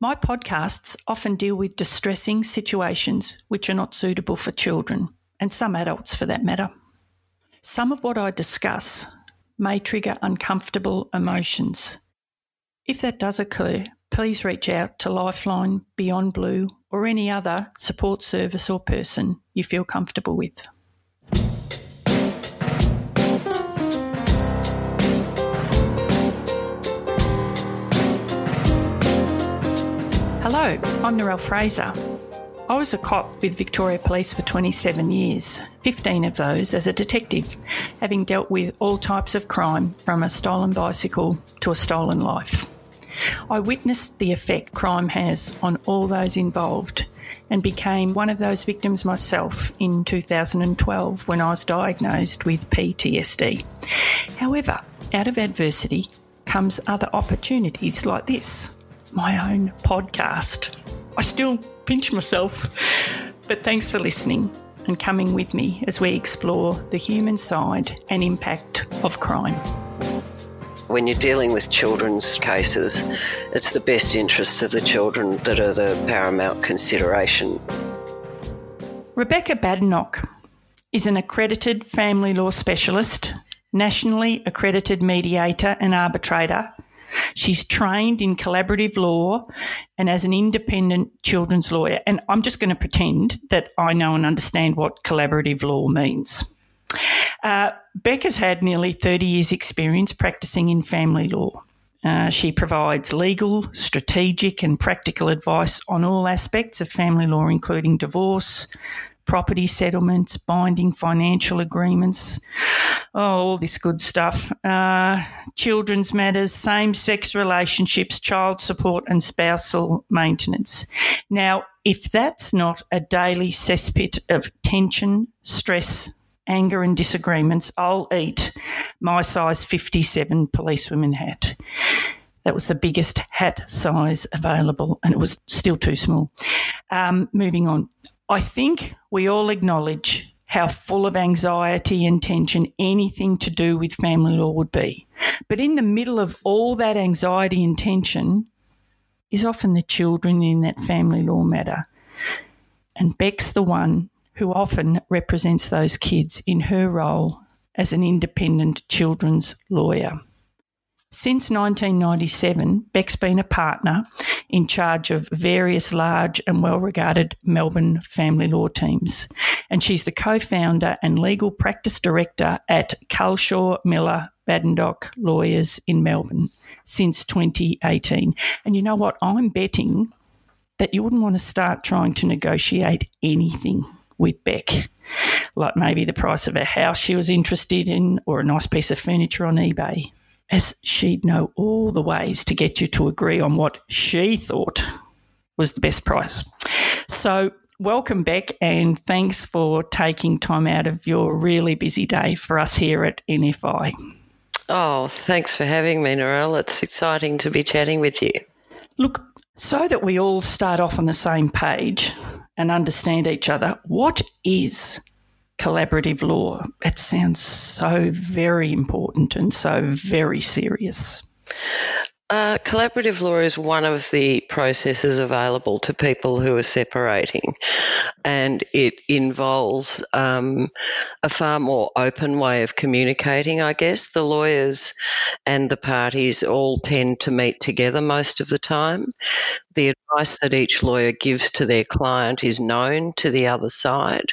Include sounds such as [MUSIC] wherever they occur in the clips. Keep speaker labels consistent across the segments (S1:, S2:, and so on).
S1: My podcasts often deal with distressing situations which are not suitable for children, and some adults for that matter. Some of what I discuss may trigger uncomfortable emotions. If that does occur, please reach out to Lifeline, Beyond Blue, or any other support service or person you feel comfortable with. Hello, I'm Narelle Fraser. I was a cop with Victoria Police for 27 years, 15 of those as a detective, having dealt with all types of crime from a stolen bicycle to a stolen life. I witnessed the effect crime has on all those involved and became one of those victims myself in 2012 when I was diagnosed with PTSD. However, out of adversity comes other opportunities like this my own podcast. I still pinch myself, but thanks for listening and coming with me as we explore the human side and impact of crime.
S2: When you're dealing with children's cases, it's the best interests of the children that are the paramount consideration.
S1: Rebecca Badenoch is an accredited family law specialist, nationally accredited mediator and arbitrator. She's trained in collaborative law and as an independent children's lawyer. And I'm just going to pretend that I know and understand what collaborative law means. Uh, Becca's had nearly 30 years' experience practicing in family law. Uh, she provides legal, strategic, and practical advice on all aspects of family law, including divorce, property settlements, binding financial agreements, oh, all this good stuff, uh, children's matters, same sex relationships, child support, and spousal maintenance. Now, if that's not a daily cesspit of tension, stress, anger, and disagreements, I'll eat my size 57 policewoman hat. That was the biggest hat size available, and it was still too small. Um, moving on. I think we all acknowledge how full of anxiety and tension anything to do with family law would be. But in the middle of all that anxiety and tension is often the children in that family law matter. And Beck's the one who often represents those kids in her role as an independent children's lawyer. Since 1997, Beck's been a partner in charge of various large and well regarded Melbourne family law teams. And she's the co founder and legal practice director at Culshaw Miller Badenoch Lawyers in Melbourne since 2018. And you know what? I'm betting that you wouldn't want to start trying to negotiate anything with Beck. Like maybe the price of a house she was interested in or a nice piece of furniture on eBay as she'd know all the ways to get you to agree on what she thought was the best price. So, welcome, Beck and thanks for taking time out of your really busy day for us here at NFI.
S2: Oh, thanks for having me, Narelle. It's exciting to be chatting with you.
S1: Look, so that we all start off on the same page and understand each other, what is collaborative law? It sounds so very important and so very serious.
S2: Uh, collaborative law is one of the processes available to people who are separating, and it involves um, a far more open way of communicating, I guess. The lawyers and the parties all tend to meet together most of the time. The advice that each lawyer gives to their client is known to the other side.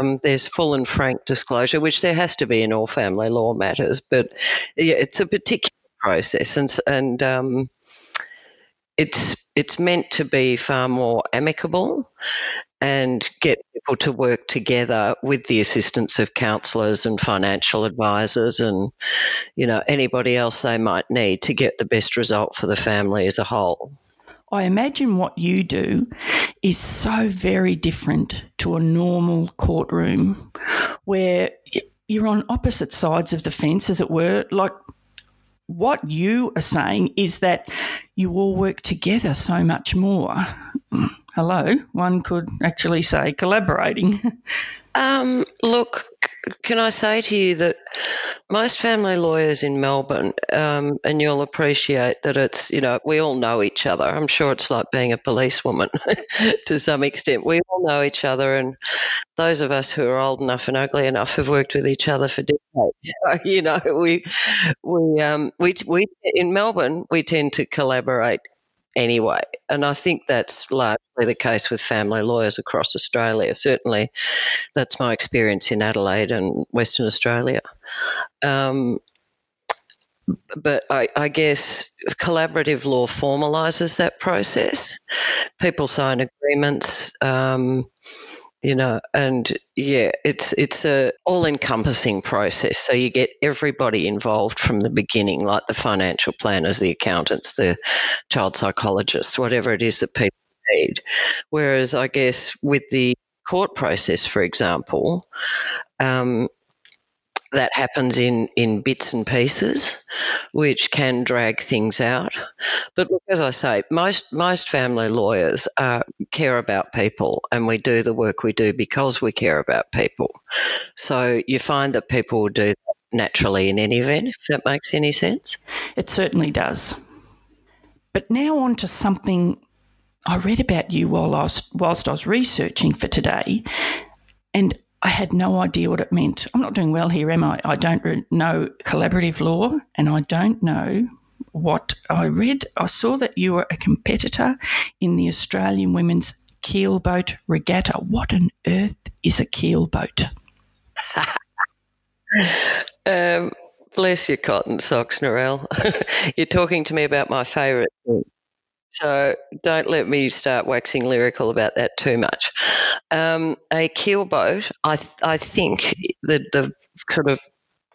S2: Um, there's full and frank disclosure, which there has to be in all family law matters, but yeah, it's a particular process, and and um, it's it's meant to be far more amicable and get people to work together with the assistance of counsellors and financial advisors and you know anybody else they might need to get the best result for the family as a whole.
S1: I imagine what you do is so very different to a normal courtroom where you're on opposite sides of the fence, as it were. Like what you are saying is that you all work together so much more. Hello, one could actually say collaborating. [LAUGHS]
S2: Um, look, can I say to you that most family lawyers in Melbourne, um, and you'll appreciate that it's, you know, we all know each other. I'm sure it's like being a policewoman [LAUGHS] to some extent. We all know each other, and those of us who are old enough and ugly enough have worked with each other for decades. [LAUGHS] So, you know, we, we, um, we, we, in Melbourne, we tend to collaborate anyway. And I think that's largely the case with family lawyers across Australia. Certainly, that's my experience in Adelaide and Western Australia. Um, but I, I, guess collaborative law formalises that process. People sign agreements. Um, you know and yeah it's it's a all encompassing process. So you get everybody involved from the beginning like the financial planners the accountants the child psychologists whatever it is that people need. Whereas i guess with the court process for example um, that happens in, in bits and pieces, which can drag things out. But look, as I say, most most family lawyers uh, care about people, and we do the work we do because we care about people. So you find that people will do that naturally in any event, if that makes any sense.
S1: It certainly does. But now on to something I read about you while I was, whilst I was researching for today, and I had no idea what it meant. I'm not doing well here, am I? I don't know collaborative law and I don't know what I read. I saw that you were a competitor in the Australian Women's Keelboat Regatta. What on earth is a keelboat? [LAUGHS]
S2: um, bless your cotton socks, Narelle. [LAUGHS] You're talking to me about my favourite thing. So don't let me start waxing lyrical about that too much. Um, a keelboat, I, th- I think the, the sort of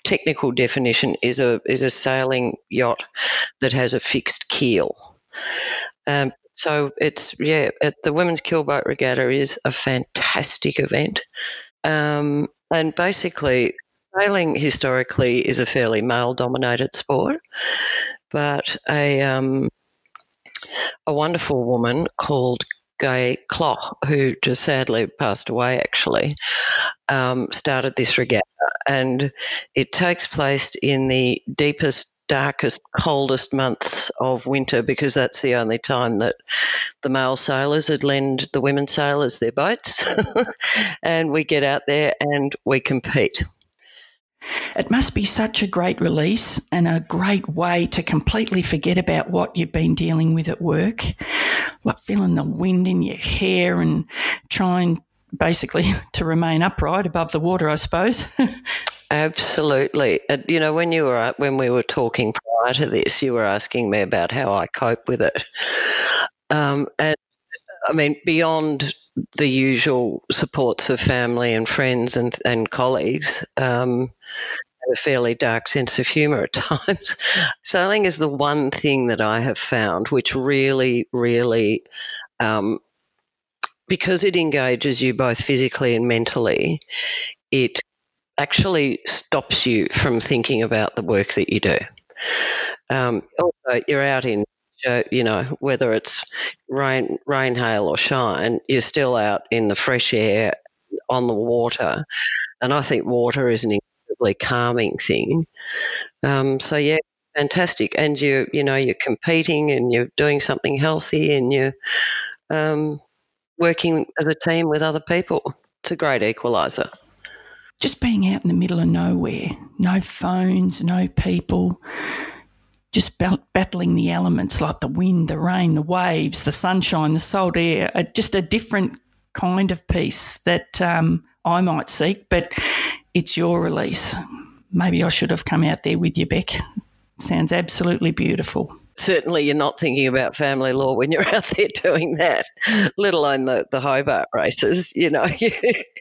S2: technical definition is a is a sailing yacht that has a fixed keel. Um, so it's yeah, the Women's Keelboat Regatta is a fantastic event, um, and basically sailing historically is a fairly male dominated sport, but a um, a wonderful woman called Gay Clough, who just sadly passed away actually, um, started this regatta. And it takes place in the deepest, darkest, coldest months of winter because that's the only time that the male sailors would lend the women sailors their boats. [LAUGHS] and we get out there and we compete.
S1: It must be such a great release and a great way to completely forget about what you've been dealing with at work, like feeling the wind in your hair and trying basically [LAUGHS] to remain upright above the water, I suppose. [LAUGHS]
S2: Absolutely. you know, when you were when we were talking prior to this, you were asking me about how I cope with it, um, and I mean, beyond the usual supports of family and friends and, and colleagues, um, a fairly dark sense of humour at [LAUGHS] times. Sailing is the one thing that I have found which really, really, um, because it engages you both physically and mentally, it actually stops you from thinking about the work that you do. Um, also, you're out in you know, whether it's rain, rain, hail, or shine, you're still out in the fresh air on the water. And I think water is an incredibly calming thing. Um, so, yeah, fantastic. And you, you know, you're competing and you're doing something healthy and you're um, working as a team with other people. It's a great equaliser.
S1: Just being out in the middle of nowhere, no phones, no people, just battling the elements like the wind, the rain, the waves, the sunshine, the salt air, just a different kind of peace that um, I might seek, but it's your release. Maybe I should have come out there with you, Beck. Sounds absolutely beautiful.
S2: Certainly, you're not thinking about family law when you're [LAUGHS] out there doing that, let alone the, the Hobart races. You know, you,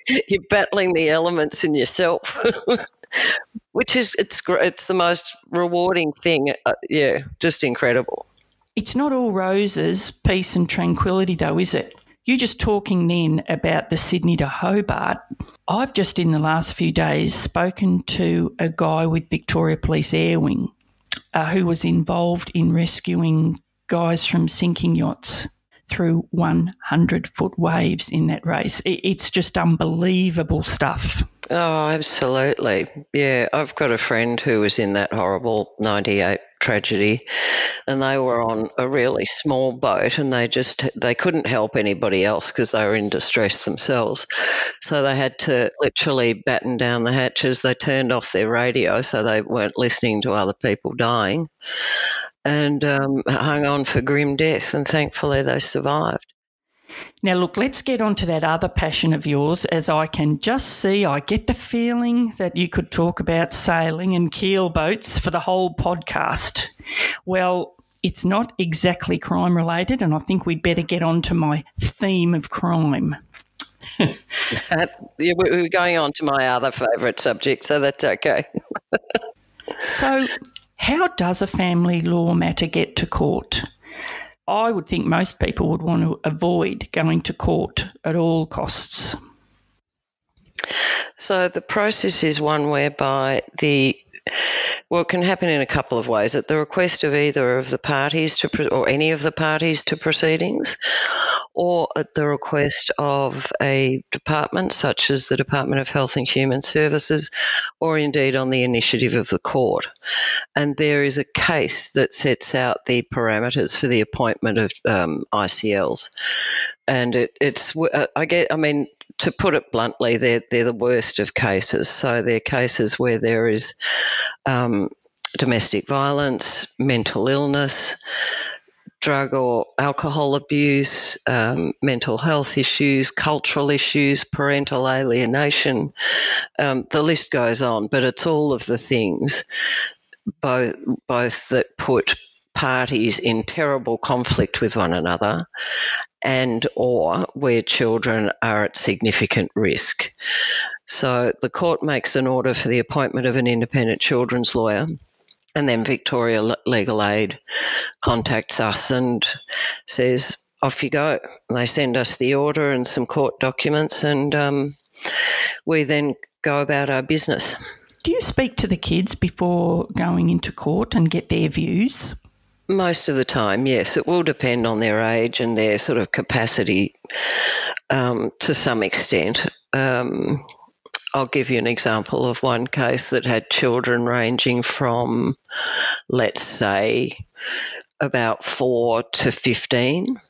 S2: [LAUGHS] you're battling the elements in yourself, [LAUGHS] which is it's it's the most rewarding thing. Uh, yeah, just incredible.
S1: It's not all roses, peace, and tranquility, though, is it? You just talking then about the Sydney to Hobart. I've just in the last few days spoken to a guy with Victoria Police Air Wing uh, who was involved in rescuing guys from sinking yachts through 100 foot waves in that race. It's just unbelievable stuff.
S2: Oh, absolutely. Yeah, I've got a friend who was in that horrible 98 tragedy and they were on a really small boat and they just they couldn't help anybody else because they were in distress themselves. So they had to literally batten down the hatches. They turned off their radio so they weren't listening to other people dying and um, hung on for grim death and thankfully they survived.
S1: Now, look, let's get on to that other passion of yours, as I can just see, I get the feeling that you could talk about sailing and keel boats for the whole podcast. Well, it's not exactly crime related, and I think we'd better get on to my theme of crime. [LAUGHS]
S2: uh, we're going on to my other favourite subject, so that's okay. [LAUGHS]
S1: so, how does a family law matter get to court? I would think most people would want to avoid going to court at all costs.
S2: So the process is one whereby the well, it can happen in a couple of ways. At the request of either of the parties to, or any of the parties to proceedings, or at the request of a department such as the Department of Health and Human Services, or indeed on the initiative of the court. And there is a case that sets out the parameters for the appointment of um, ICLs. And it, it's, uh, I get, I mean, to put it bluntly, they're, they're the worst of cases. So they're cases where there is um, domestic violence, mental illness, drug or alcohol abuse, um, mental health issues, cultural issues, parental alienation. Um, the list goes on, but it's all of the things, both both that put parties in terrible conflict with one another and or where children are at significant risk. So the court makes an order for the appointment of an independent children's lawyer and then Victoria Legal Aid contacts us and says, off you go. And they send us the order and some court documents, and um, we then go about our business.
S1: Do you speak to the kids before going into court and get their views?
S2: Most of the time, yes. It will depend on their age and their sort of capacity um, to some extent. Um, I'll give you an example of one case that had children ranging from, let's say, about four to 15.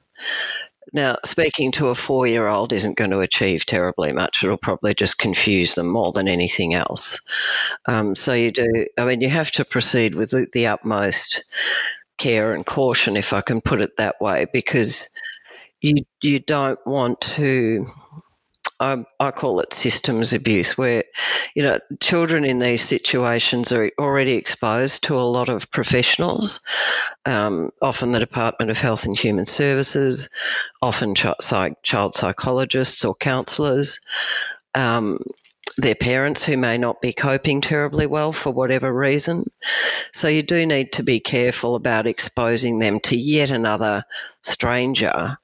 S2: Now, speaking to a four year old isn't going to achieve terribly much. It'll probably just confuse them more than anything else. Um, so, you do, I mean, you have to proceed with the, the utmost care and caution, if I can put it that way, because you, you don't want to I, I, call it systems abuse, where you know children in these situations are already exposed to a lot of professionals, um, often the Department of Health and Human Services, often ch- psych- child psychologists or counsellors. Um, their parents who may not be coping terribly well for whatever reason. So you do need to be careful about exposing them to yet another stranger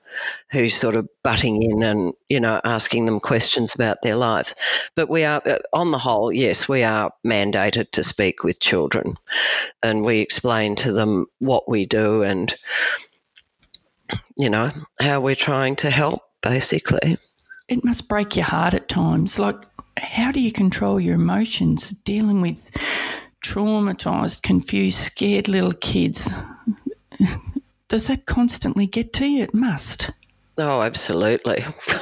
S2: who's sort of butting in and you know asking them questions about their lives. But we are, uh, on the whole, yes, we are mandated to speak with children, and we explain to them what we do and you know how we're trying to help, basically.
S1: It must break your heart at times. Like, how do you control your emotions dealing with? traumatized, confused, scared little kids. [LAUGHS] Does that constantly get to you? It must.
S2: Oh, absolutely. [LAUGHS]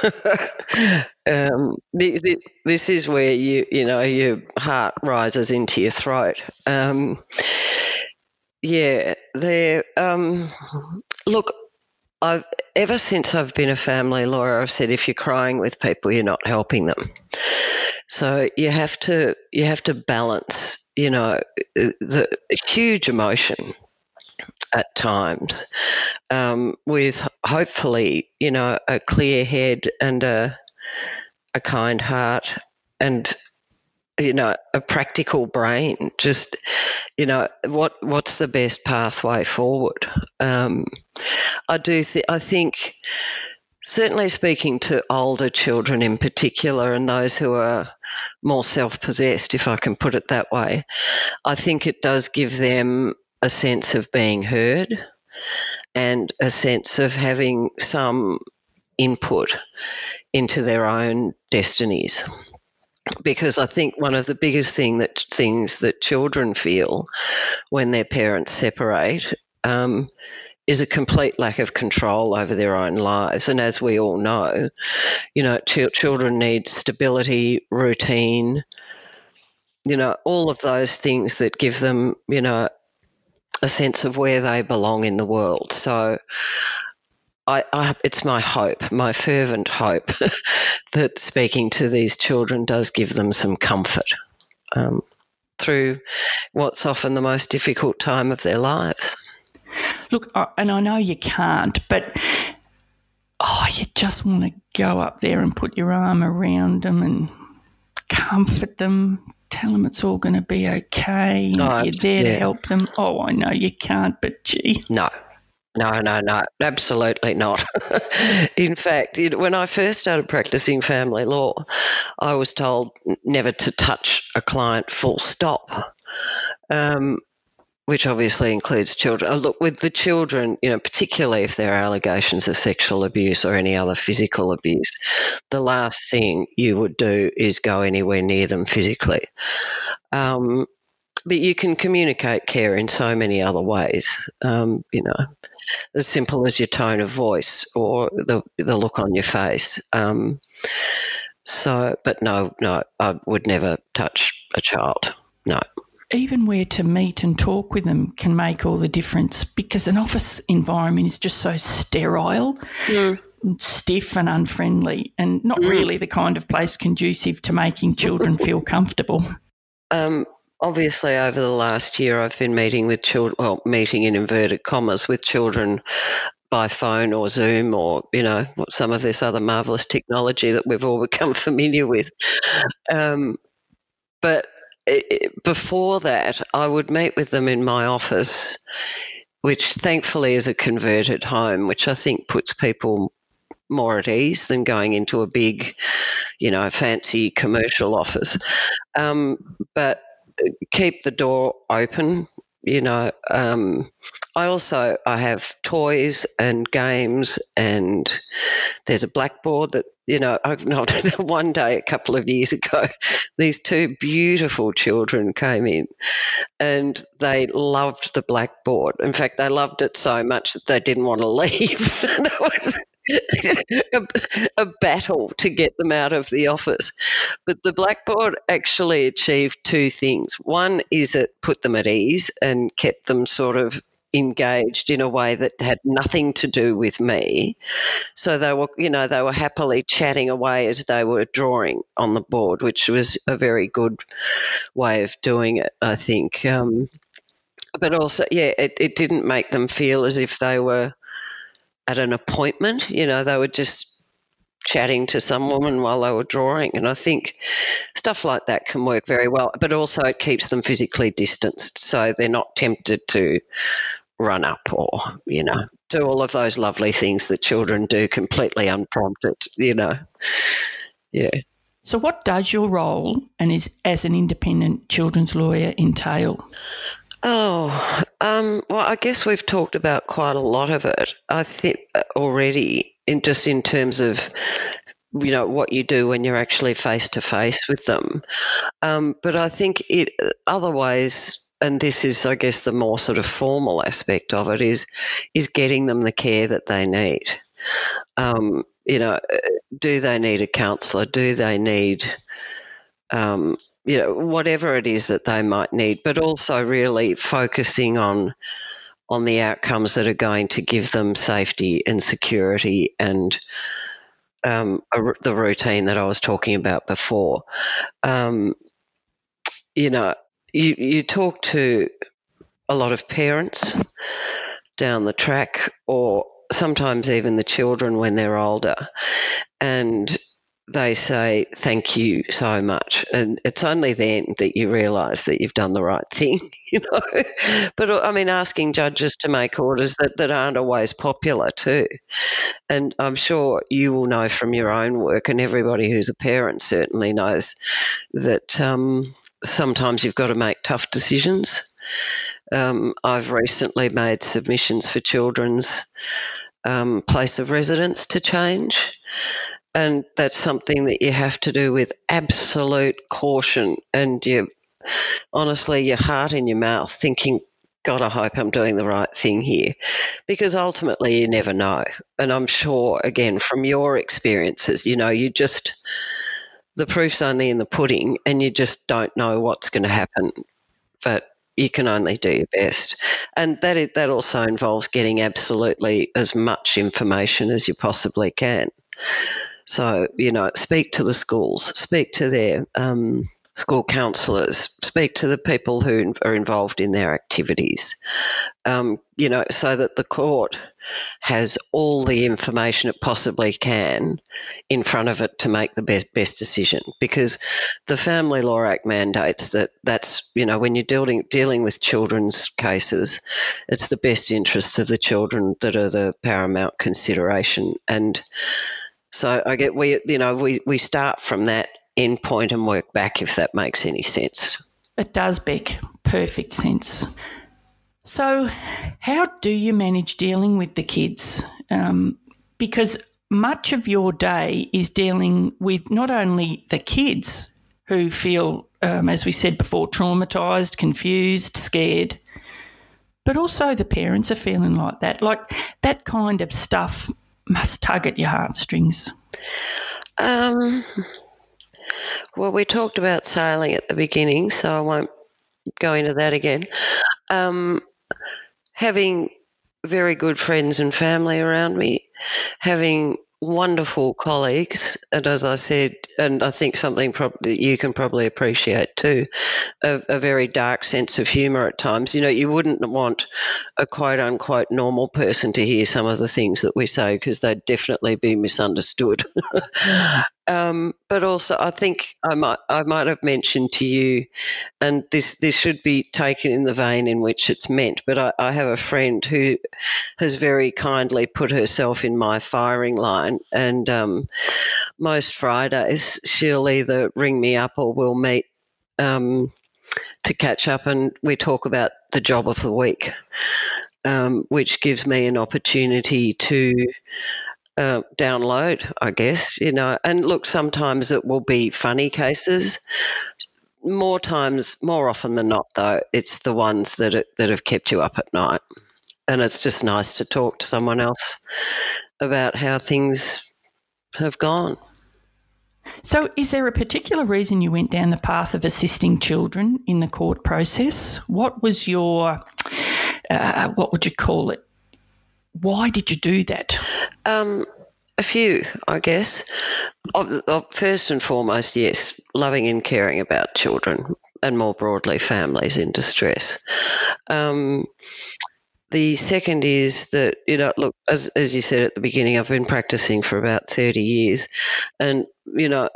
S2: um, the, the, this is where you you know your heart rises into your throat. Um, yeah, there. Um, look, I've ever since I've been a family lawyer, I've said if you're crying with people, you're not helping them. So you have to you have to balance, you know, the huge emotion at times um, with hopefully, you know, a clear head and a a kind heart and you know a practical brain just you know what what's the best pathway forward? Um, i do th- i think certainly speaking to older children in particular and those who are more self-possessed if i can put it that way i think it does give them a sense of being heard and a sense of having some input into their own destinies because I think one of the biggest thing that things that children feel when their parents separate um, is a complete lack of control over their own lives. And as we all know, you know, ch- children need stability, routine, you know, all of those things that give them, you know, a sense of where they belong in the world. So I, I, it's my hope, my fervent hope, [LAUGHS] that speaking to these children does give them some comfort um, through what's often the most difficult time of their lives.
S1: Look, and I know you can't, but oh, you just want to go up there and put your arm around them and comfort them, tell them it's all going to be okay. Oh, you're there yeah. to help them. Oh, I know you can't, but gee.
S2: No, no, no, no, absolutely not. [LAUGHS] In fact, when I first started practicing family law, I was told never to touch a client full stop. Um, which obviously includes children. Oh, look, with the children, you know, particularly if there are allegations of sexual abuse or any other physical abuse, the last thing you would do is go anywhere near them physically. Um, but you can communicate care in so many other ways. Um, you know, as simple as your tone of voice or the the look on your face. Um, so, but no, no, I would never touch a child. No.
S1: Even where to meet and talk with them can make all the difference because an office environment is just so sterile. Mm stiff and unfriendly and not mm. really the kind of place conducive to making children feel comfortable.
S2: Um, obviously over the last year I've been meeting with children, well, meeting in inverted commas with children by phone or Zoom or, you know, some of this other marvelous technology that we've all [LAUGHS] become familiar with. Um, but it, before that, I would meet with them in my office, which thankfully is a converted home, which I think puts people more at ease than going into a big, you know, fancy commercial office. Um, but keep the door open. You know, um, I also I have toys and games, and there's a blackboard that you know [LAUGHS] I've not. one day a couple of years ago, [LAUGHS] these two beautiful children came in, and they loved the blackboard. In fact, they loved it so much that they didn't want to [LAUGHS] leave. and it was a, a, battle to get them out of the office. But the blackboard actually achieved two things. One is it put them at ease and kept them sort of engaged in a way that had nothing to do with me. So they were, you know, they were happily chatting away as they were drawing on the board, which was a very good way of doing it, I think. Um, but also, yeah, it, it didn't make them feel as if they were at an appointment. You know, they were just chatting to some woman while they were drawing. And I think stuff like that can work very well. But also, it keeps them physically distanced so they're not tempted to run up or, you know, do all of those lovely things that children do completely unprompted, you know. Yeah.
S1: So, what does your role and is as an independent children's lawyer entail?
S2: Oh, um, well, I guess we've talked about quite a lot of it. I think uh, already, in just in terms of you know what you do when you're actually face to face with them. Um, but I think it other ways and this is, I guess, the more sort of formal aspect of it is is getting them the care that they need. Um, you know, do they need a counsellor? Do they need, um, you know, whatever it is that they might need, but also really focusing on on the outcomes that are going to give them safety and security and um, a, the routine that I was talking about before. Um, you know, you, you talk to a lot of parents down the track, or sometimes even the children when they're older, and they say thank you so much. And it's only then that you realize that you've done the right thing [LAUGHS] you know? But i mean asking judges to make orders that, that aren't always popular too. And i'm sure you will know from your own work and everybody who's a parent certainly knows that um, sometimes you've got to make tough decisions. Um, i've recently made submissions for children's um, place of residence to change and that's something that you have to do with absolute caution and you honestly your heart in your mouth thinking god i hope i'm doing the right thing here. Because ultimately you never know. And i'm sure again from your experiences you know you just the proof's only in the pudding and you just don't know what's going to happen. But you can only do your best. And that that also involves getting absolutely as much information as you possibly can so, you know, speak to the schools, speak to their um, school counsellors, speak to the people who are involved in their activities, um, you know, so that the court has all the information it possibly can in front of it to make the best best decision. Because the family law act mandates that that's you know when you're dealing dealing with children's cases it's the best interests of the children that are the paramount consideration. And so I get we you know we we start from that end point and work back if that makes any sense.
S1: It does, Beck. Perfect sense. So, how do you manage dealing with the kids? Um, because much of your day is dealing with not only the kids who feel, um, as we said before, traumatized, confused, scared, but also the parents are feeling like that. Like that kind of stuff must tug at your heartstrings?
S2: Um, well, we talked about sailing at the beginning, so I won't go into that again. Um, having very good friends and family around me, having wonderful colleagues, and as I said, and I think something that you can probably appreciate too, a, a very dark sense of humour at times. You know, you wouldn't want a quote unquote normal person to hear some of the things that we say because they'd definitely be misunderstood. [LAUGHS] Um, but also, I think I might I might have mentioned to you, and this this should be taken in the vein in which it's meant. But I, I have a friend who has very kindly put herself in my firing line, and um, most Fridays she'll either ring me up or we'll meet um, to catch up, and we talk about the job of the week, um, which gives me an opportunity to uh, download, I guess, you know. And look, sometimes it will be funny cases. More times, more often than not, though, it's the ones that it, that have kept you up at night, and it's just nice to talk to someone else about how things have gone.
S1: So, is there a particular reason you went down the path of assisting children in the court process? What was your, uh, what would you call it, why did you do that?
S2: Um, a few, I guess. Of, of, first and foremost, yes, loving and caring about children and more broadly families in distress. Um, the second is that, you know, look, as, as you said at the beginning, I've been practicing for about 30 years. And, you know,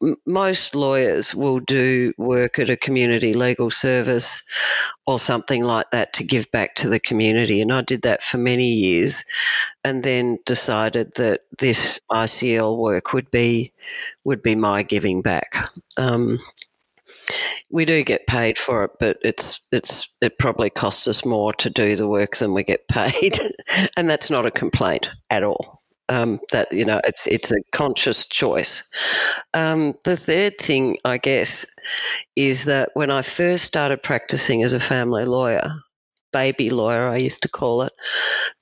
S2: m- most lawyers will do work at a community legal service or something like that to give back to the community. And I did that for many years and then decided that this ICL work would be, would be my giving back. Um, we do get paid for it, but it's it's it probably costs us more to do the work than we get paid, [LAUGHS] and that's not a complaint at all. Um, that you know, it's it's a conscious choice. Um, the third thing, I guess, is that when I first started practicing as a family lawyer, baby lawyer, I used to call it,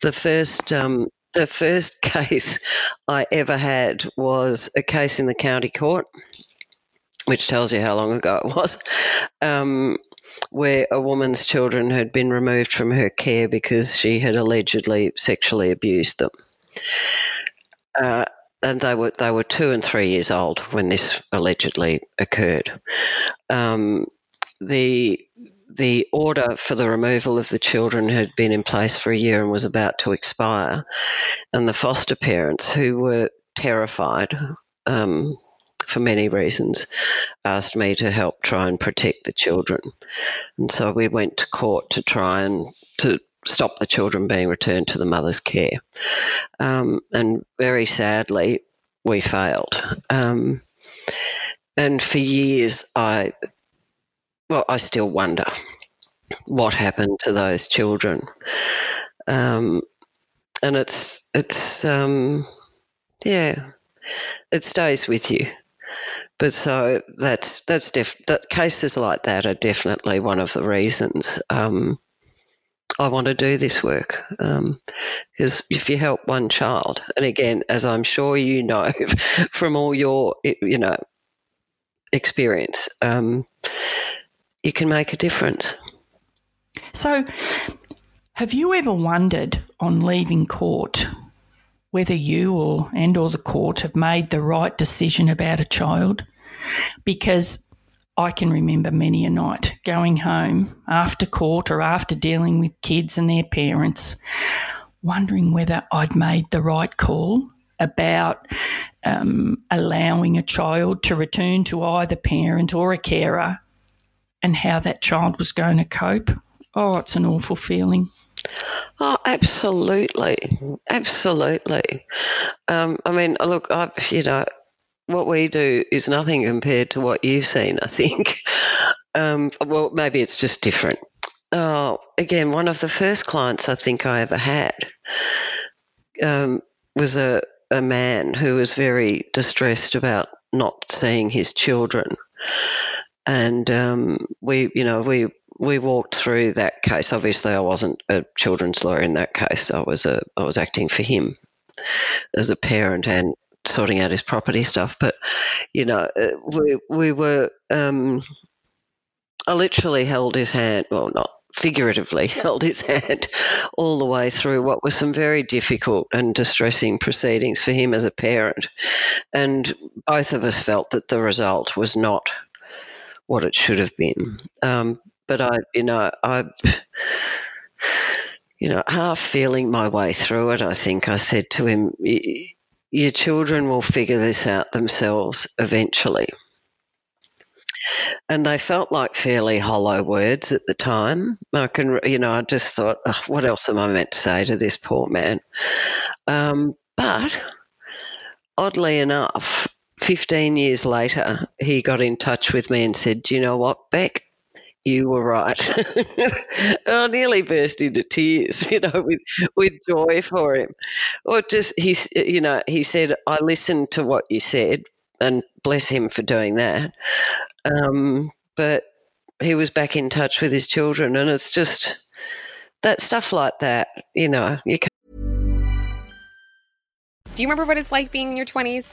S2: the first um, the first [LAUGHS] case I ever had was a case in the county court, which tells you how long ago it was, um, where a woman's children had been removed from her care because she had allegedly sexually abused them. Uh, and they were they were two and three years old when this allegedly occurred. Um, the the order for the removal of the children had been in place for a year and was about to expire, and the foster parents, who were terrified um, for many reasons, asked me to help try and protect the children, and so we went to court to try and to stop the children being returned to the mother's care. Um, and very sadly, we failed. Um, and for years, I, well, I still wonder what happened to those children. Um, and it's, it's, um, yeah, it stays with you. But so that's that's def- that cases like that are definitely one of the reasons um, I want to do this work because um, if you help one child, and again, as I'm sure you know [LAUGHS] from all your you know experience, um, you can make a difference.
S1: So, have you ever wondered on leaving court whether you or and or the court have made the right decision about a child? Because I can remember many a night going home after court or after dealing with kids and their parents, wondering whether I'd made the right call about um, allowing a child to return to either parent or a carer and how that child was going to cope. Oh, it's an awful feeling.
S2: Oh, absolutely, absolutely. Um, I mean, look, I you know, what we do is nothing compared to what you've seen, I think. [LAUGHS] Um, well, maybe it's just different. Oh, again, one of the first clients I think I ever had um, was a, a man who was very distressed about not seeing his children. And um, we, you know, we we walked through that case. Obviously, I wasn't a children's lawyer in that case. I was a I was acting for him as a parent and sorting out his property stuff. But you know, uh, we we were. Um, I literally held his hand. Well, not figuratively [LAUGHS] held his hand all the way through what were some very difficult and distressing proceedings for him as a parent. And both of us felt that the result was not what it should have been. Um, but I, you know, I, you know, half feeling my way through it, I think I said to him, your children will figure this out themselves eventually. And they felt like fairly hollow words at the time. I can, you know, I just thought, oh, what else am I meant to say to this poor man? Um, but oddly enough, 15 years later, he got in touch with me and said, Do you know what, Beck? You were right. [LAUGHS] I nearly burst into tears, [LAUGHS] you know, with with joy for him. Or just he, you know, he said, "I listened to what you said, and bless him for doing that." Um, but he was back in touch with his children, and it's just that stuff like that, you know. You
S3: Do you remember what it's like being in your twenties?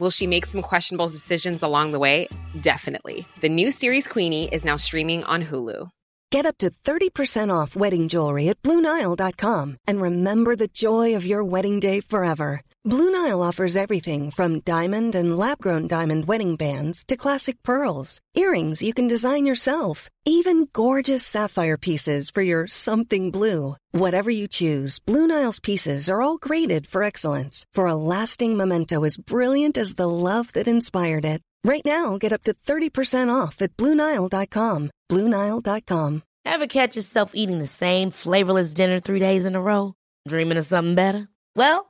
S3: Will she make some questionable decisions along the way? Definitely. The new series Queenie is now streaming on Hulu.
S4: Get up to 30% off wedding jewelry at Bluenile.com and remember the joy of your wedding day forever. Blue Nile offers everything from diamond and lab grown diamond wedding bands to classic pearls, earrings you can design yourself, even gorgeous sapphire pieces for your something blue. Whatever you choose, Blue Nile's pieces are all graded for excellence for a lasting memento as brilliant as the love that inspired it. Right now, get up to 30% off at BlueNile.com. BlueNile.com.
S5: Ever catch yourself eating the same flavorless dinner three days in a row? Dreaming of something better? Well,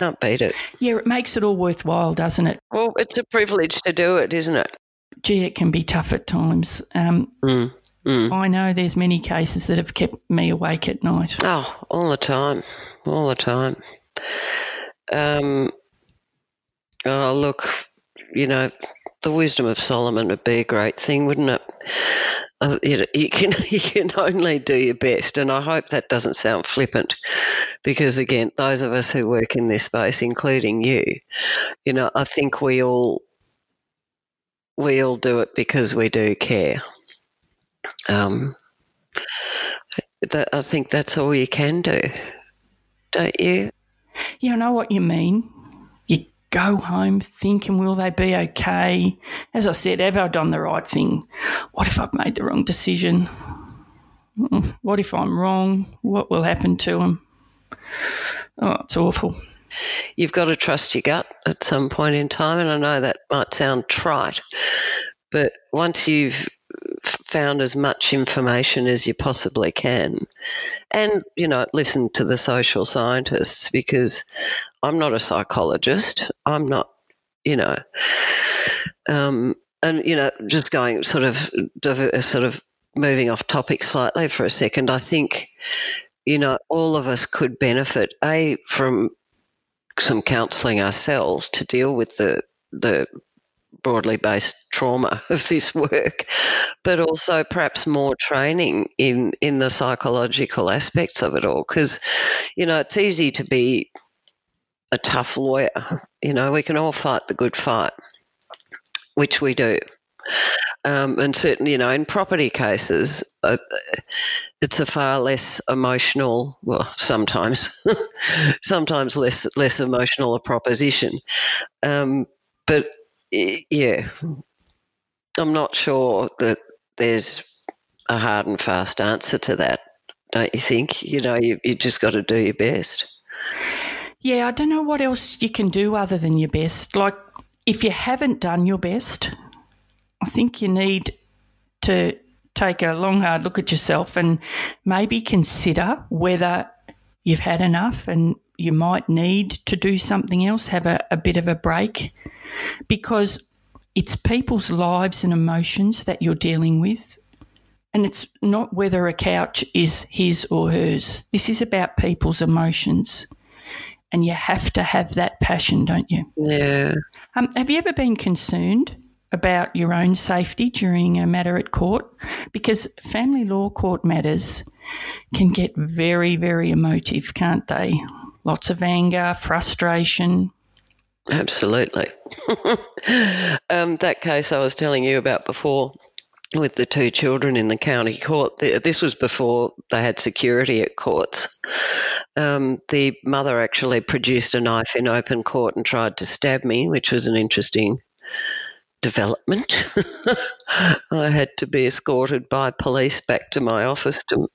S2: Can't beat it.
S1: Yeah, it makes it all worthwhile, doesn't it?
S2: Well, it's a privilege to do it, isn't it?
S1: Gee, it can be tough at times. Um,
S2: Mm. Mm.
S1: I know there's many cases that have kept me awake at night.
S2: Oh, all the time, all the time. Um, oh, look, you know, the wisdom of Solomon would be a great thing, wouldn't it? Uh, you, can [LAUGHS] you can only do your best, and I hope that doesn't sound flippant, because again, those of us who work in this space, including you, you know, I think we all we all do it because we do care. Um, that, I think that's all you can do, don't you?
S1: Yeah, I know what you mean. Go home thinking, will they be okay? As I said, have I done the right thing? What if I've made the wrong decision? What if I'm wrong? What will happen to them? Oh, it's awful.
S2: You've got to trust your gut at some point in time, and I know that might sound trite, but once you've found as much information as you possibly can, and you know, listen to the social scientists because I'm not a psychologist. I'm not, you know, um, and you know, just going sort of sort of moving off topic slightly for a second. I think, you know, all of us could benefit a from some counselling ourselves to deal with the the broadly based trauma [LAUGHS] of this work, but also perhaps more training in in the psychological aspects of it all. Because you know it's easy to be a tough lawyer. You know we can all fight the good fight, which we do. Um, and certainly, you know, in property cases, uh, it's a far less emotional. Well, sometimes, [LAUGHS] sometimes less less emotional a proposition. Um, but yeah, I'm not sure that there's a hard and fast answer to that. Don't you think? You know, you you just got to do your best.
S1: Yeah, I don't know what else you can do other than your best. Like, if you haven't done your best, I think you need to take a long, hard look at yourself and maybe consider whether you've had enough and you might need to do something else, have a, a bit of a break, because it's people's lives and emotions that you're dealing with. And it's not whether a couch is his or hers. This is about people's emotions. And you have to have that passion, don't you?
S2: Yeah.
S1: Um, have you ever been concerned about your own safety during a matter at court? Because family law court matters can get very, very emotive, can't they? Lots of anger, frustration.
S2: Absolutely. [LAUGHS] um, that case I was telling you about before with the two children in the county court, this was before they had security at courts. Um, the mother actually produced a knife in open court and tried to stab me, which was an interesting development. [LAUGHS] I had to be escorted by police back to my office to.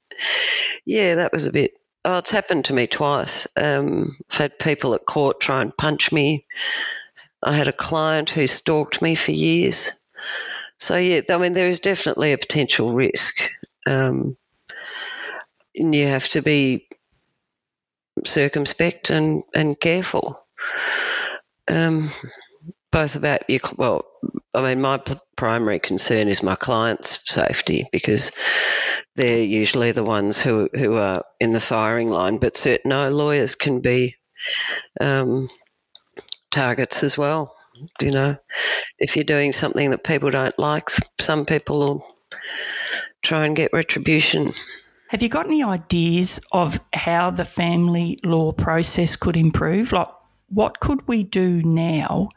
S2: Yeah, that was a bit. Oh, it's happened to me twice. Um, I've had people at court try and punch me. I had a client who stalked me for years. So yeah, I mean there is definitely a potential risk, um, and you have to be circumspect and and careful. Um, both about your well, I mean my primary concern is my clients' safety because they're usually the ones who who are in the firing line. But certain no, lawyers can be um, targets as well. You know, if you're doing something that people don't like, some people will try and get retribution.
S1: Have you got any ideas of how the family law process could improve? Like, what could we do now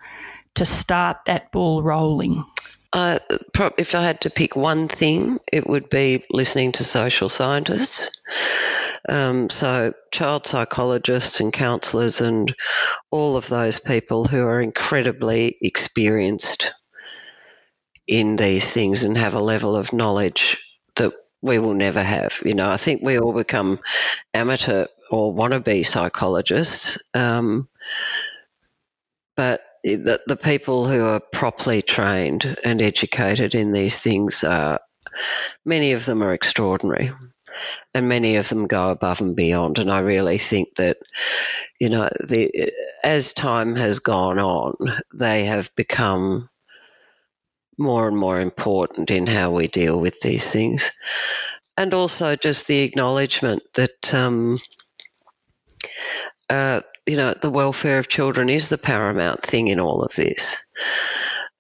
S1: to start that ball rolling?
S2: Uh, if I had to pick one thing, it would be listening to social scientists. Um, so, child psychologists and counsellors, and all of those people who are incredibly experienced in these things and have a level of knowledge that we will never have. You know, I think we all become amateur or wannabe psychologists. Um, but the, the people who are properly trained and educated in these things are, many of them are extraordinary and many of them go above and beyond. And I really think that, you know, the, as time has gone on, they have become more and more important in how we deal with these things. And also just the acknowledgement that, um, uh, you know, the welfare of children is the paramount thing in all of this.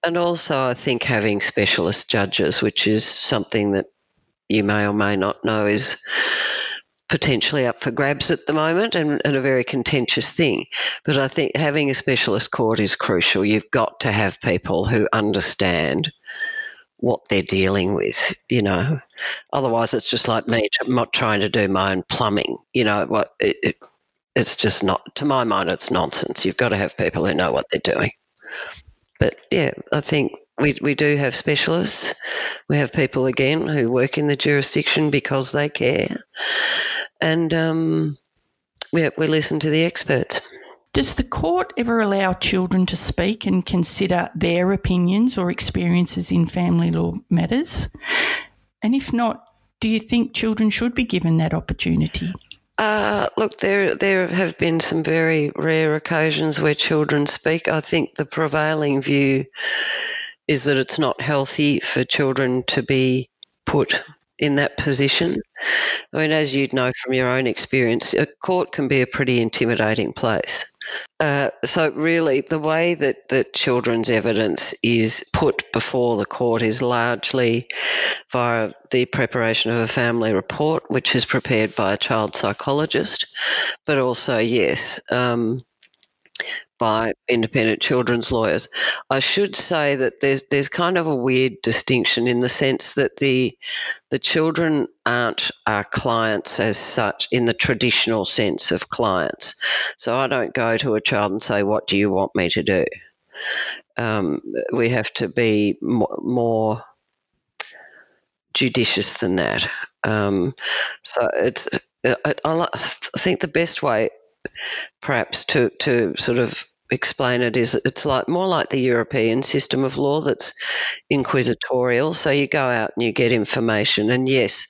S2: And also, I think having specialist judges, which is something that you may or may not know is potentially up for grabs at the moment and, and, a very contentious thing. But I think having a specialist court is crucial. You've got to have people who understand what they're dealing with, you know. Otherwise, it's just like me not trying to do my own plumbing, you know. What it, it, it's just not, to my mind, it's nonsense. You've got to have people who know what they're doing. But yeah, I think we, we do have specialists. We have people again who work in the jurisdiction because they care, and um, we we listen to the experts.
S1: Does the court ever allow children to speak and consider their opinions or experiences in family law matters? And if not, do you think children should be given that opportunity?
S2: Uh, look, there there have been some very rare occasions where children speak. I think the prevailing view is that it's not healthy for children to be put in that position. I mean, as you'd know from your own experience, a court can be a pretty intimidating place. Uh, so, really, the way that, that children's evidence is put before the court is largely via the preparation of a family report, which is prepared by a child psychologist, but also, yes, um, by independent children's lawyers. I should say that there's there's kind of a weird distinction in the sense that the the children aren't our clients as such in the traditional sense of clients. So I don't go to a child and say, "What do you want me to do?" Um, we have to be more judicious than that. Um, so it's I, I think the best way perhaps to, to sort of explain it is it's like more like the European system of law that's inquisitorial. So you go out and you get information, and yes,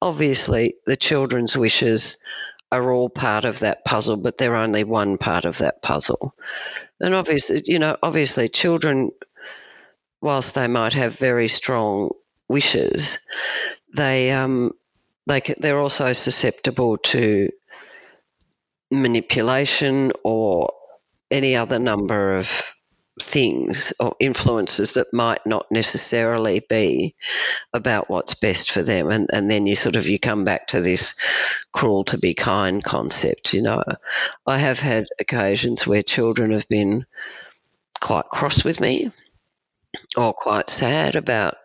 S2: obviously the children's wishes are all part of that puzzle, but they're only one part of that puzzle. And obviously, you know, obviously children, whilst they might have very strong wishes, they um they they're also susceptible to manipulation or any other number of things or influences that might not necessarily be about what's best for them. And and then you sort of you come back to this cruel to be kind concept you know. I have had occasions where children have been quite cross with me or quite sad about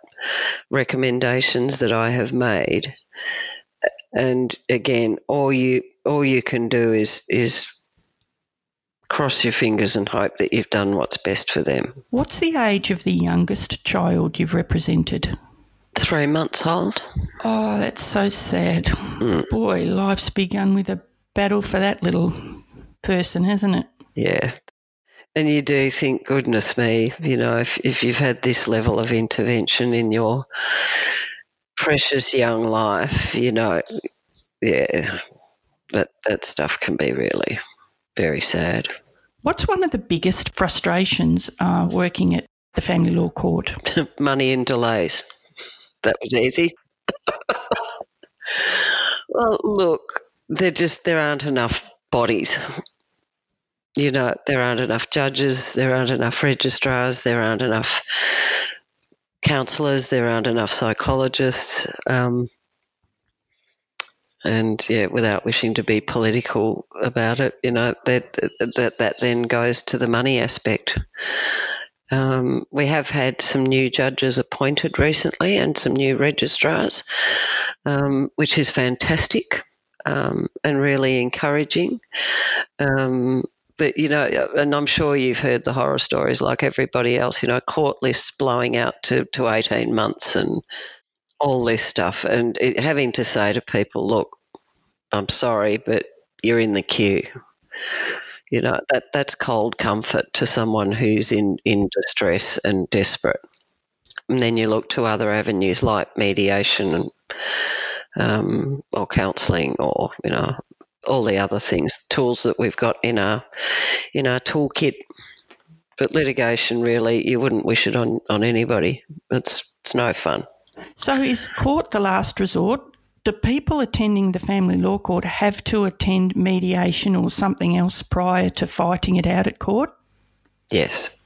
S2: recommendations that i have made. And again all you all you can do is is cross your fingers and hope that you've done what's best for them.
S1: What's the age of the youngest child you've represented?
S2: Three months old.
S1: Oh, that's so sad. Mm. Boy, life's begun with a battle for that little person, hasn't it?
S2: Yeah. and you do think, goodness me, you know, if, if you've had this level of intervention in your precious young life, you know, yeah, that, that stuff can be really very sad.
S1: What's one of the biggest frustrations uh, working at the family law court? [LAUGHS]
S2: Money and delays. That was easy. [LAUGHS] well, look, there just there aren't enough bodies you know, there aren't enough judges, there aren't enough registrars, there aren't enough counsellors, there aren't enough psychologists. Um, and yeah, without wishing to be political about it, you know, that that, that then goes to the money aspect. Um, we have had some new judges appointed recently and some new registrars, um, which is fantastic um, and really encouraging. Um, but you know, and I'm sure you've heard the horror stories like everybody else. You know, court lists blowing out to to 18 months and all this stuff, and it, having to say to people, "Look, I'm sorry, but you're in the queue." You know, that that's cold comfort to someone who's in in distress and desperate. And then you look to other avenues like mediation and um, or counselling or you know all the other things, tools that we've got in our in our toolkit. But litigation, really, you wouldn't wish it on, on anybody. It's it's no fun.
S1: So, is court the last resort? Do people attending the family law court have to attend mediation or something else prior to fighting it out at court?
S2: Yes.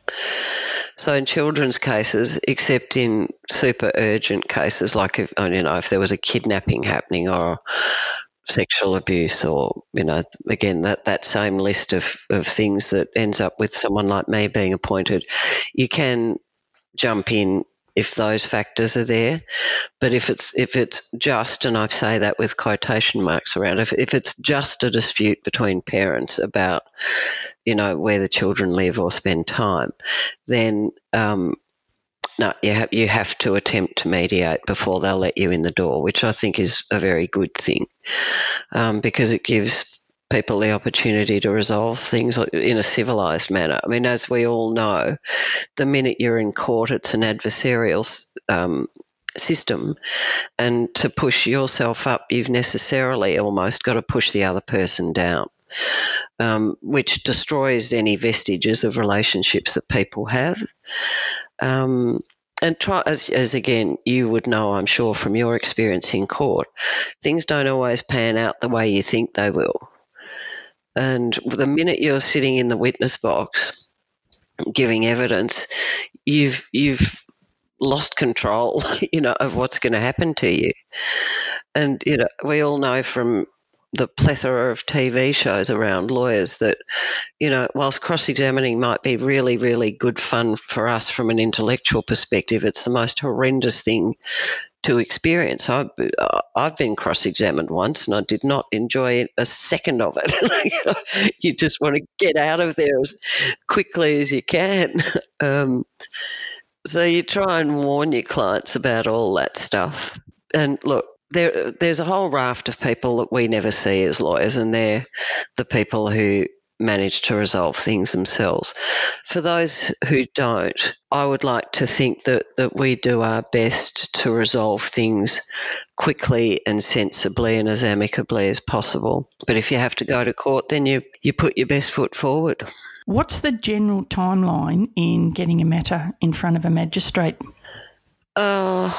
S2: So in children's cases, except in super urgent cases, like if you know if there was a kidnapping happening or sexual abuse or you know again that that same list of, of things that ends up with someone like me being appointed you can jump in if those factors are there. But if it's if it's just and I say that with quotation marks around if, if it's just a dispute between parents about you know where the children live or spend time then um, no, you have, you have to attempt to mediate before they'll let you in the door, which I think is a very good thing. Um, because it gives people the opportunity to resolve things in a civilized manner. I mean, as we all know, the minute you're in court, it's an adversarial um, system. And to push yourself up, you've necessarily almost got to push the other person down. Um, which destroys any vestiges of relationships that people have. Um, and try as, as again you would know i'm sure from your experience in court things don't always pan out the way you think they will and the minute you're sitting in the witness box giving evidence you've you've lost control [LAUGHS] you know of what's going to happen to you. And you know we all know from the plethora of TV shows around lawyers that, you know, whilst cross examining might be really, really good fun for us from an intellectual perspective, it's the most horrendous thing to experience. I've, uh, I've been cross examined once and I did not enjoy a second of it. [LAUGHS] you just want to get out of there as quickly as you can. [LAUGHS] Um, so you try and warn your clients about all that stuff. And look, there, there's a whole raft of people that we never see as lawyers, and they're the people who manage to resolve things themselves. For those who don't, I would like to think that, that we do our best to resolve things quickly and sensibly and as amicably as possible. But if you have to go to court, then you, you put your best foot forward.
S1: What's the general timeline in getting a matter in front of a magistrate?
S2: Uh,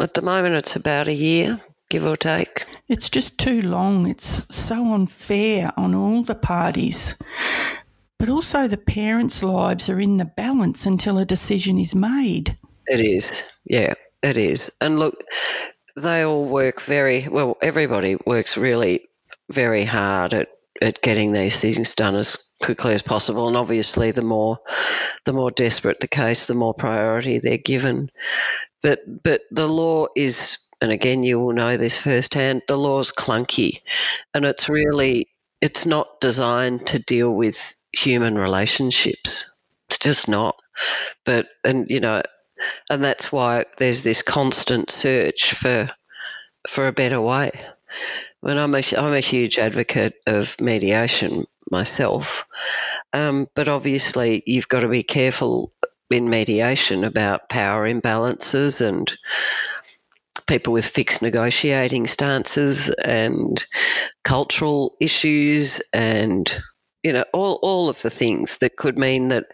S2: at the moment, it's about a year, give or take.
S1: It's just too long. It's so unfair on all the parties. But also, the parents' lives are in the balance until a decision is made.
S2: It is, yeah, it is. And look, they all work very well, everybody works really very hard at, at getting these things done as quickly as possible. And obviously, the more the more desperate the case, the more priority they're given. But but the law is, and again, you will know this firsthand. The law is clunky, and it's really it's not designed to deal with human relationships. It's just not. But and you know, and that's why there's this constant search for for a better way. When I'm a, I'm a huge advocate of mediation myself, Um, but obviously, you've got to be careful in mediation about power imbalances and people with fixed negotiating stances and cultural issues and you know all all of the things that could mean that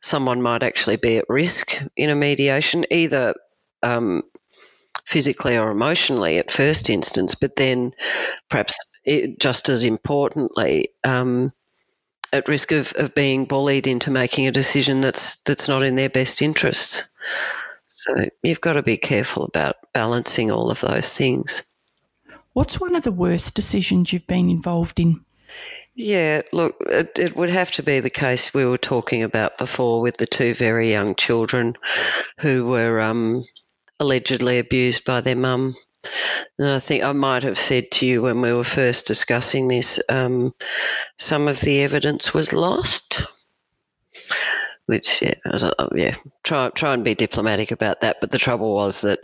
S2: someone might actually be at risk in a mediation either um, physically or emotionally at first instance but then perhaps it, just as importantly um, at risk of, of being bullied into making a decision that's that's not in their best interests so you've got to be careful about balancing all of those things.
S1: What's one of the worst decisions you've been involved in?
S2: Yeah, look, it, it, would have to be the case we were talking about before with the two very young children who were um, allegedly abused by their mum. And I think I might have said to you when we were first discussing this, um, some of the evidence was lost which yeah, uh, yeah, try try and be diplomatic about that. But the trouble was that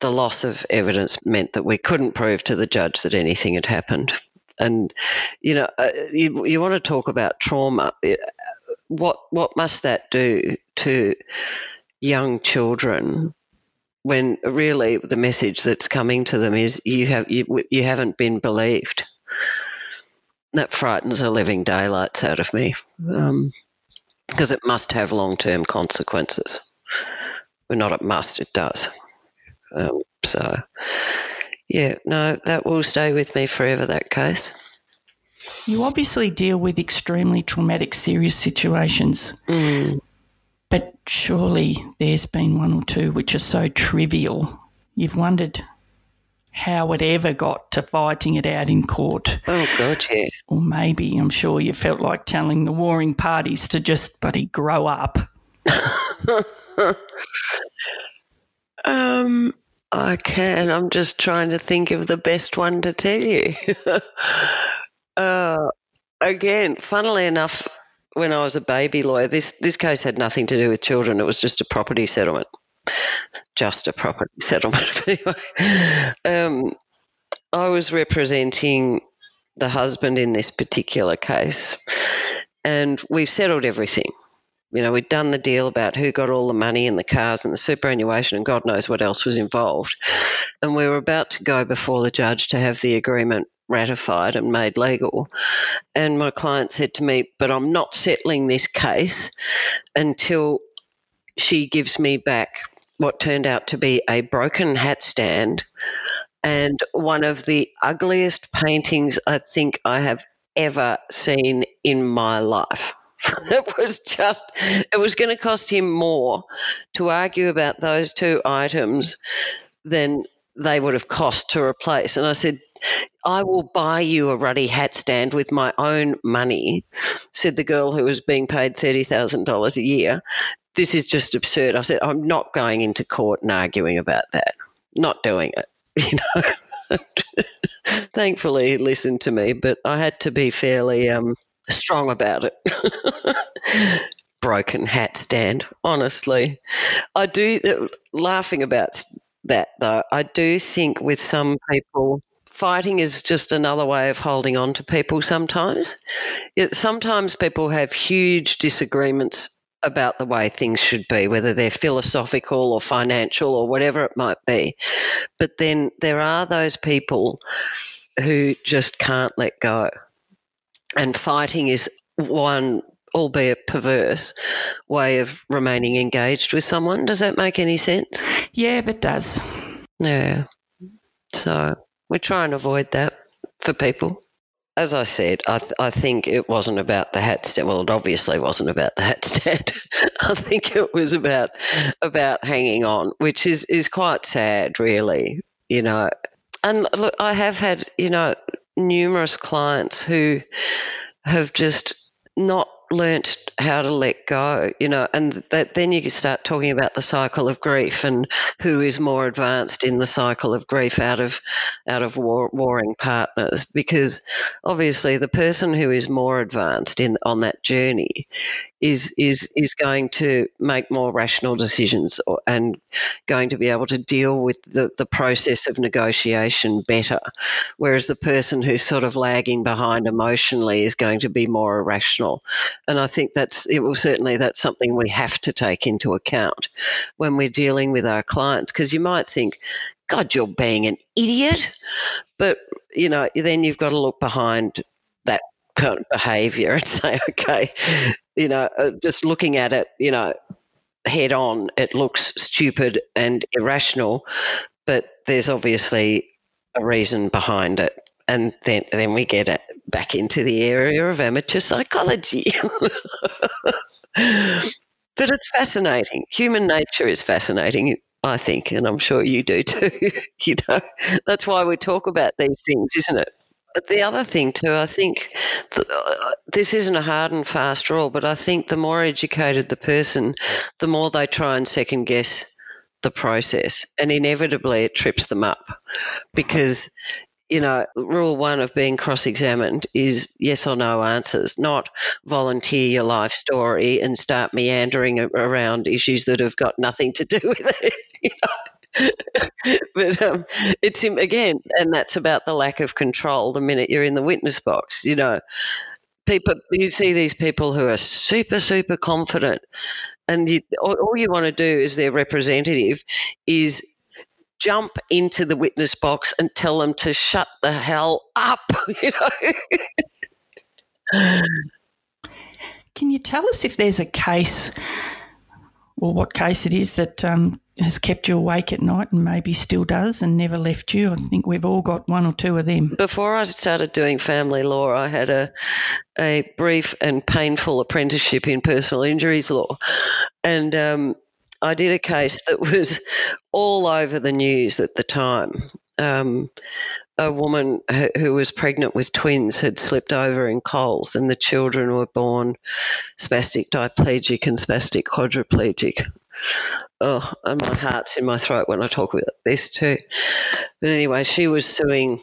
S2: the loss of evidence meant that we couldn't prove to the judge that anything had happened. And you know, uh, you you want to talk about trauma? What what must that do to young children when really the message that's coming to them is you have you, you haven't been believed? That frightens the living daylights out of me. Um, because it must have long term consequences. Well, not it must, it does. Um, so, yeah, no, that will stay with me forever, that case.
S1: You obviously deal with extremely traumatic, serious situations.
S2: Mm.
S1: But surely there's been one or two which are so trivial. You've wondered how it ever got to fighting it out in court.
S2: Oh, God, yeah.
S1: Or maybe, I'm sure you felt like telling the warring parties to just bloody grow up. [LAUGHS]
S2: um, I can. I'm just trying to think of the best one to tell you. [LAUGHS] uh, again, funnily enough, when I was a baby lawyer, this, this case had nothing to do with children. It was just a property settlement just a property [LAUGHS] settlement. anyway, um, I was representing the husband in this particular case, and we've settled everything. You know, we'd done the deal about who got all the money and the cars and the superannuation and God knows what else was involved. And we were about to go before the judge to have the agreement ratified and made legal. And my client said to me, But I'm not settling this case until she gives me back what turned out to be a broken hat stand and one of the ugliest paintings I think I have ever seen in my life. [LAUGHS] it was just, it was going to cost him more to argue about those two items than they would have cost to replace. And I said, I will buy you a ruddy hat stand with my own money, said the girl who was being paid $30,000 a year this is just absurd. I said, I'm not going into court and arguing about that. Not doing it. [LAUGHS] You know. [LAUGHS] Thankfully, he listened to me, but I had to be fairly um, strong about it. [LAUGHS] Broken hat stand, honestly. I do, uh, laughing about that though, I do think with some people, fighting is just another way of holding on to people sometimes. It, sometimes people have huge disagreements about the way things should be, whether they're philosophical or financial or whatever it might be. But then there are those people who just can't let go. And fighting is one, albeit perverse, way of remaining engaged with someone. Does that make any sense?
S1: Yeah, it does.
S2: Yeah. So we try and avoid that for people as I said, I, th- I think it wasn't about the hat stand. Well, it obviously wasn't about the hat stand. [LAUGHS] I think it was about about hanging on, which is is quite sad, really. You know, and look, I have had you know numerous clients who have just not learnt how to let go, you know, and that then you start talking about the cycle of grief and who is more advanced in the cycle of grief out of out of war, warring partners, because obviously the person who is more advanced in on that journey is is is going to make more rational decisions and going to be able to deal with the, the process of negotiation better. Whereas the person who's sort of lagging behind emotionally is going to be more irrational. And I think that's it will certainly that's something we have to take into account when we're dealing with our clients. Because you might think, God, you're being an idiot. But, you know, then you've got to look behind that kind of behavior and [LAUGHS] say, okay, you know, uh, just looking at it, you know, head on, it looks stupid and irrational, but there's obviously a reason behind it. And then, then we get it back into the area of amateur psychology. [LAUGHS] but it's fascinating. Human nature is fascinating. I think, and I'm sure you do too. [LAUGHS] you know, that's why we talk about these things, isn't it? The other thing too, I think th- uh, this isn't a hard and fast rule, but I think the more educated the person, the more they try and second guess the process, and inevitably it trips them up because you know, rule one of being cross examined is yes or no answers, not volunteer your life story and start meandering around issues that have got nothing to do [LAUGHS] with it. You know? [LAUGHS] but um, it's again, and that's about the lack of control the minute you're in the witness box. You know, people, you see these people who are super, super confident, and you, all, all you want to do as their representative is jump into the witness box and tell them to shut the hell up, [LAUGHS] you know.
S1: Can you tell us if there's a case or what case it is that um, has kept you awake at night and maybe still does and never left you? I think we've all got one or two of them.
S2: Before I started doing family law, I had a, a brief and painful apprenticeship in personal injuries law. And um, I did a case that was all over the news at the time. Um, a woman who was pregnant with twins had slipped over in Coles, and the children were born spastic diplegic and spastic quadriplegic. Oh, and my heart's in my throat when I talk about this too. But anyway, she was suing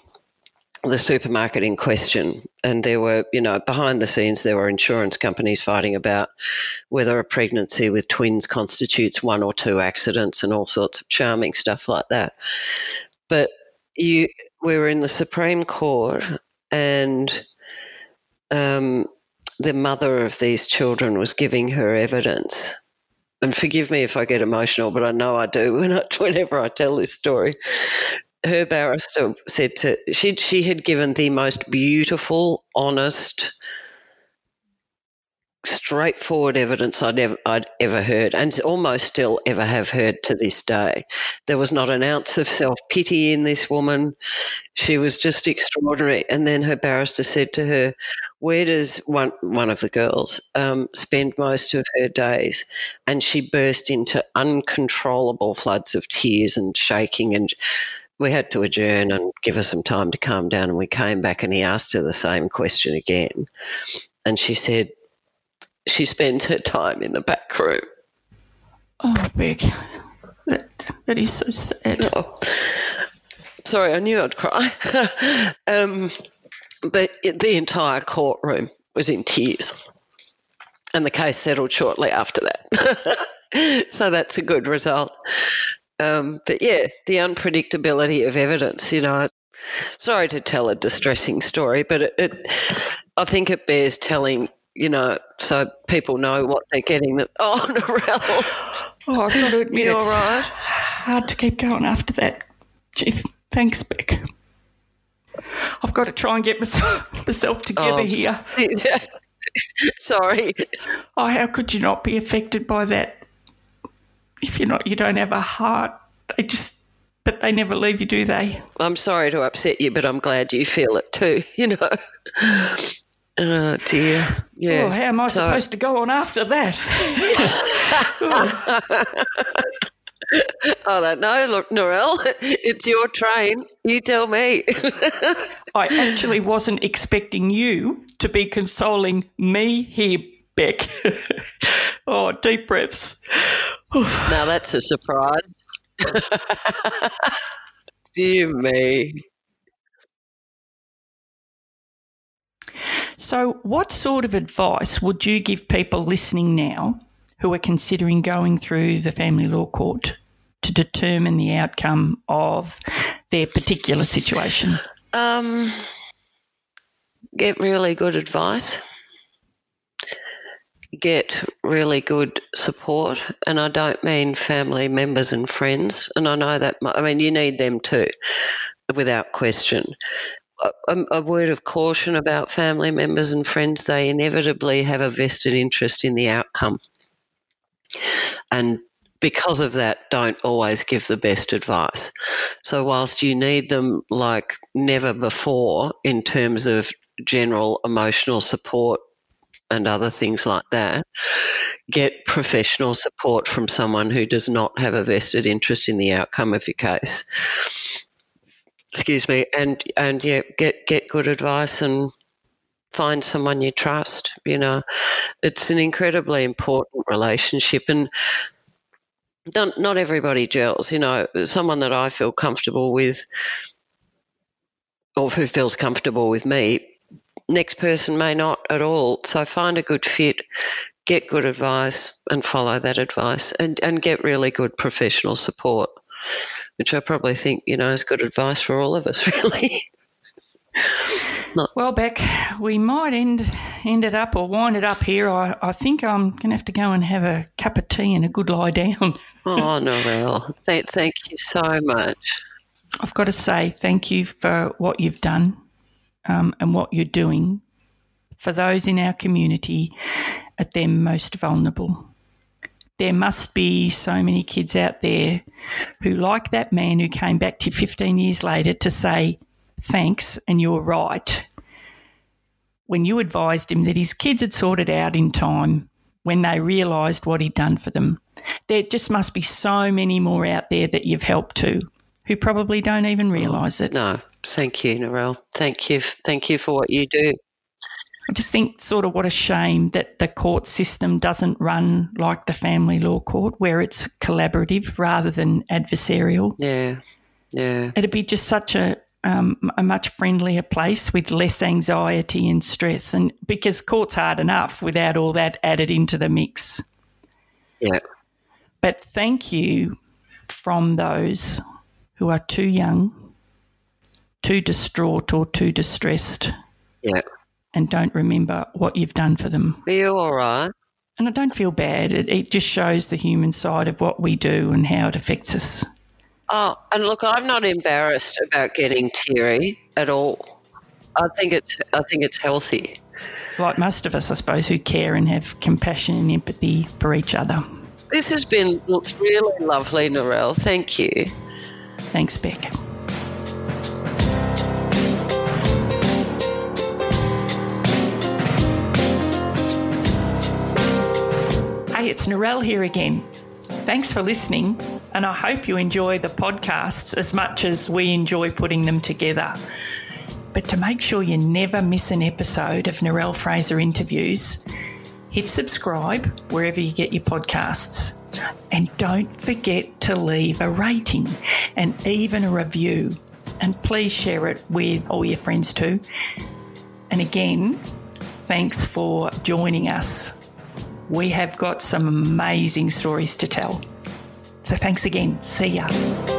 S2: the supermarket in question, and there were, you know, behind the scenes, there were insurance companies fighting about whether a pregnancy with twins constitutes one or two accidents and all sorts of charming stuff like that. But you, we were in the Supreme Court, and um, the mother of these children was giving her evidence. And forgive me if I get emotional, but I know I do when I, [LAUGHS] whenever I tell this story. Her barrister said to she she had given the most beautiful, honest, straightforward evidence I'd ever I'd ever heard, and almost still ever have heard to this day. There was not an ounce of self pity in this woman. She was just extraordinary. And then her barrister said to her, "Where does one one of the girls um, spend most of her days?" And she burst into uncontrollable floods of tears and shaking and we had to adjourn and give her some time to calm down. And we came back and he asked her the same question again. And she said she spends her time in the back room.
S1: Oh, Beck, that, that is so sad. Oh,
S2: sorry, I knew I'd cry. [LAUGHS] um, but the entire courtroom was in tears. And the case settled shortly after that. [LAUGHS] so that's a good result. Um, but yeah, the unpredictability of evidence, you know. Sorry to tell a distressing story, but it, it I think it bears telling, you know, so people know what they're getting. That oh, Narelle.
S1: Oh, I've got to admit,
S2: you all right?
S1: Hard to keep going after that. Jeez, thanks, Beck. I've got to try and get myself, [LAUGHS] myself together oh, here. [LAUGHS]
S2: Sorry.
S1: Oh, how could you not be affected by that? if you're not, you don't have a heart. They just, but they never leave you, do they?
S2: I'm sorry to upset you, but I'm glad you feel it too. [LAUGHS] You know. Øh, oh dear. Yeah.
S1: Oh, how am I so, supposed to go on after that?
S2: I don't know. Look, Narelle, it's your train. You tell me.
S1: I actually wasn't expecting you to be consoling me here, Beck. [LAUGHS] oh, deep breaths.
S2: now that's a surprise. [LAUGHS] Dear me.
S1: So, what sort of advice would you give people listening now who are considering going through the family law court to determine the outcome of their particular situation?
S2: Um, get really good advice. Get really good support, and I don't mean family members and friends. And I know that I mean you need them too, without question. A, a, word of caution about family members and friends: they inevitably have a vested interest in the outcome, and because of that, don't always give the best advice. So, whilst you need them like never before in terms of general emotional support and other things like that, get professional support from someone who does not have a vested interest in the outcome of your case. Excuse me, and and yeah, get get good advice and find someone you trust. You know, it's an incredibly important relationship, and not, not everybody gels. You know, someone that I feel comfortable with, or who feels comfortable with me, next person may not at all. So find a good fit, get good advice, and follow that advice, and and get really good professional support, which I probably think you know is good advice for all of us, [LAUGHS] really.
S1: Not. Well, Beck, we might end end it up or wind it up here. I, I think I'm going to have to go and have a cup of tea and a good lie down. [LAUGHS]
S2: oh, Narelle, thank, thank you so much.
S1: I've got to say thank you for what you've done um, and what you're doing for those in our community at their most vulnerable. There must be so many kids out there who, like that man who came back to 15 years later to say, thanks, and you're right. When you advised him that his kids had sorted out in time when they realised what he'd done for them. There just must be so many more out there that you've helped too who probably don't even realise it.
S2: No, thank you, Narelle. Thank you. Thank you for what you do.
S1: I just think, sort of, what a shame that the court system doesn't run like the family law court, where it's collaborative rather than adversarial.
S2: Yeah, yeah.
S1: It'd be just such a um, a much friendlier place with less anxiety and stress. And because court's hard enough without all that added into the mix.
S2: Yeah.
S1: But thank you from those who are too young, too distraught, or too distressed.
S2: Yeah.
S1: And don't remember what you've done for them.
S2: Feel all right?
S1: And I don't feel bad. It, it just shows the human side of what we do and how it affects us.
S2: Oh, and look, I'm not embarrassed about getting teary at all. I think it's I think it's healthy.
S1: Like most of us, I suppose, who care and have compassion and empathy for each other.
S2: This has been looks really lovely, Narelle. Thank you.
S1: Thanks, Beck. It's Narelle here again. Thanks for listening, and I hope you enjoy the podcasts as much as we enjoy putting them together. But to make sure you never miss an episode of Narelle Fraser interviews, hit subscribe wherever you get your podcasts. And don't forget to leave a rating and even a review. And please share it with all your friends too. And again, thanks for joining us we have got some amazing stories to tell. So thanks again. See ya.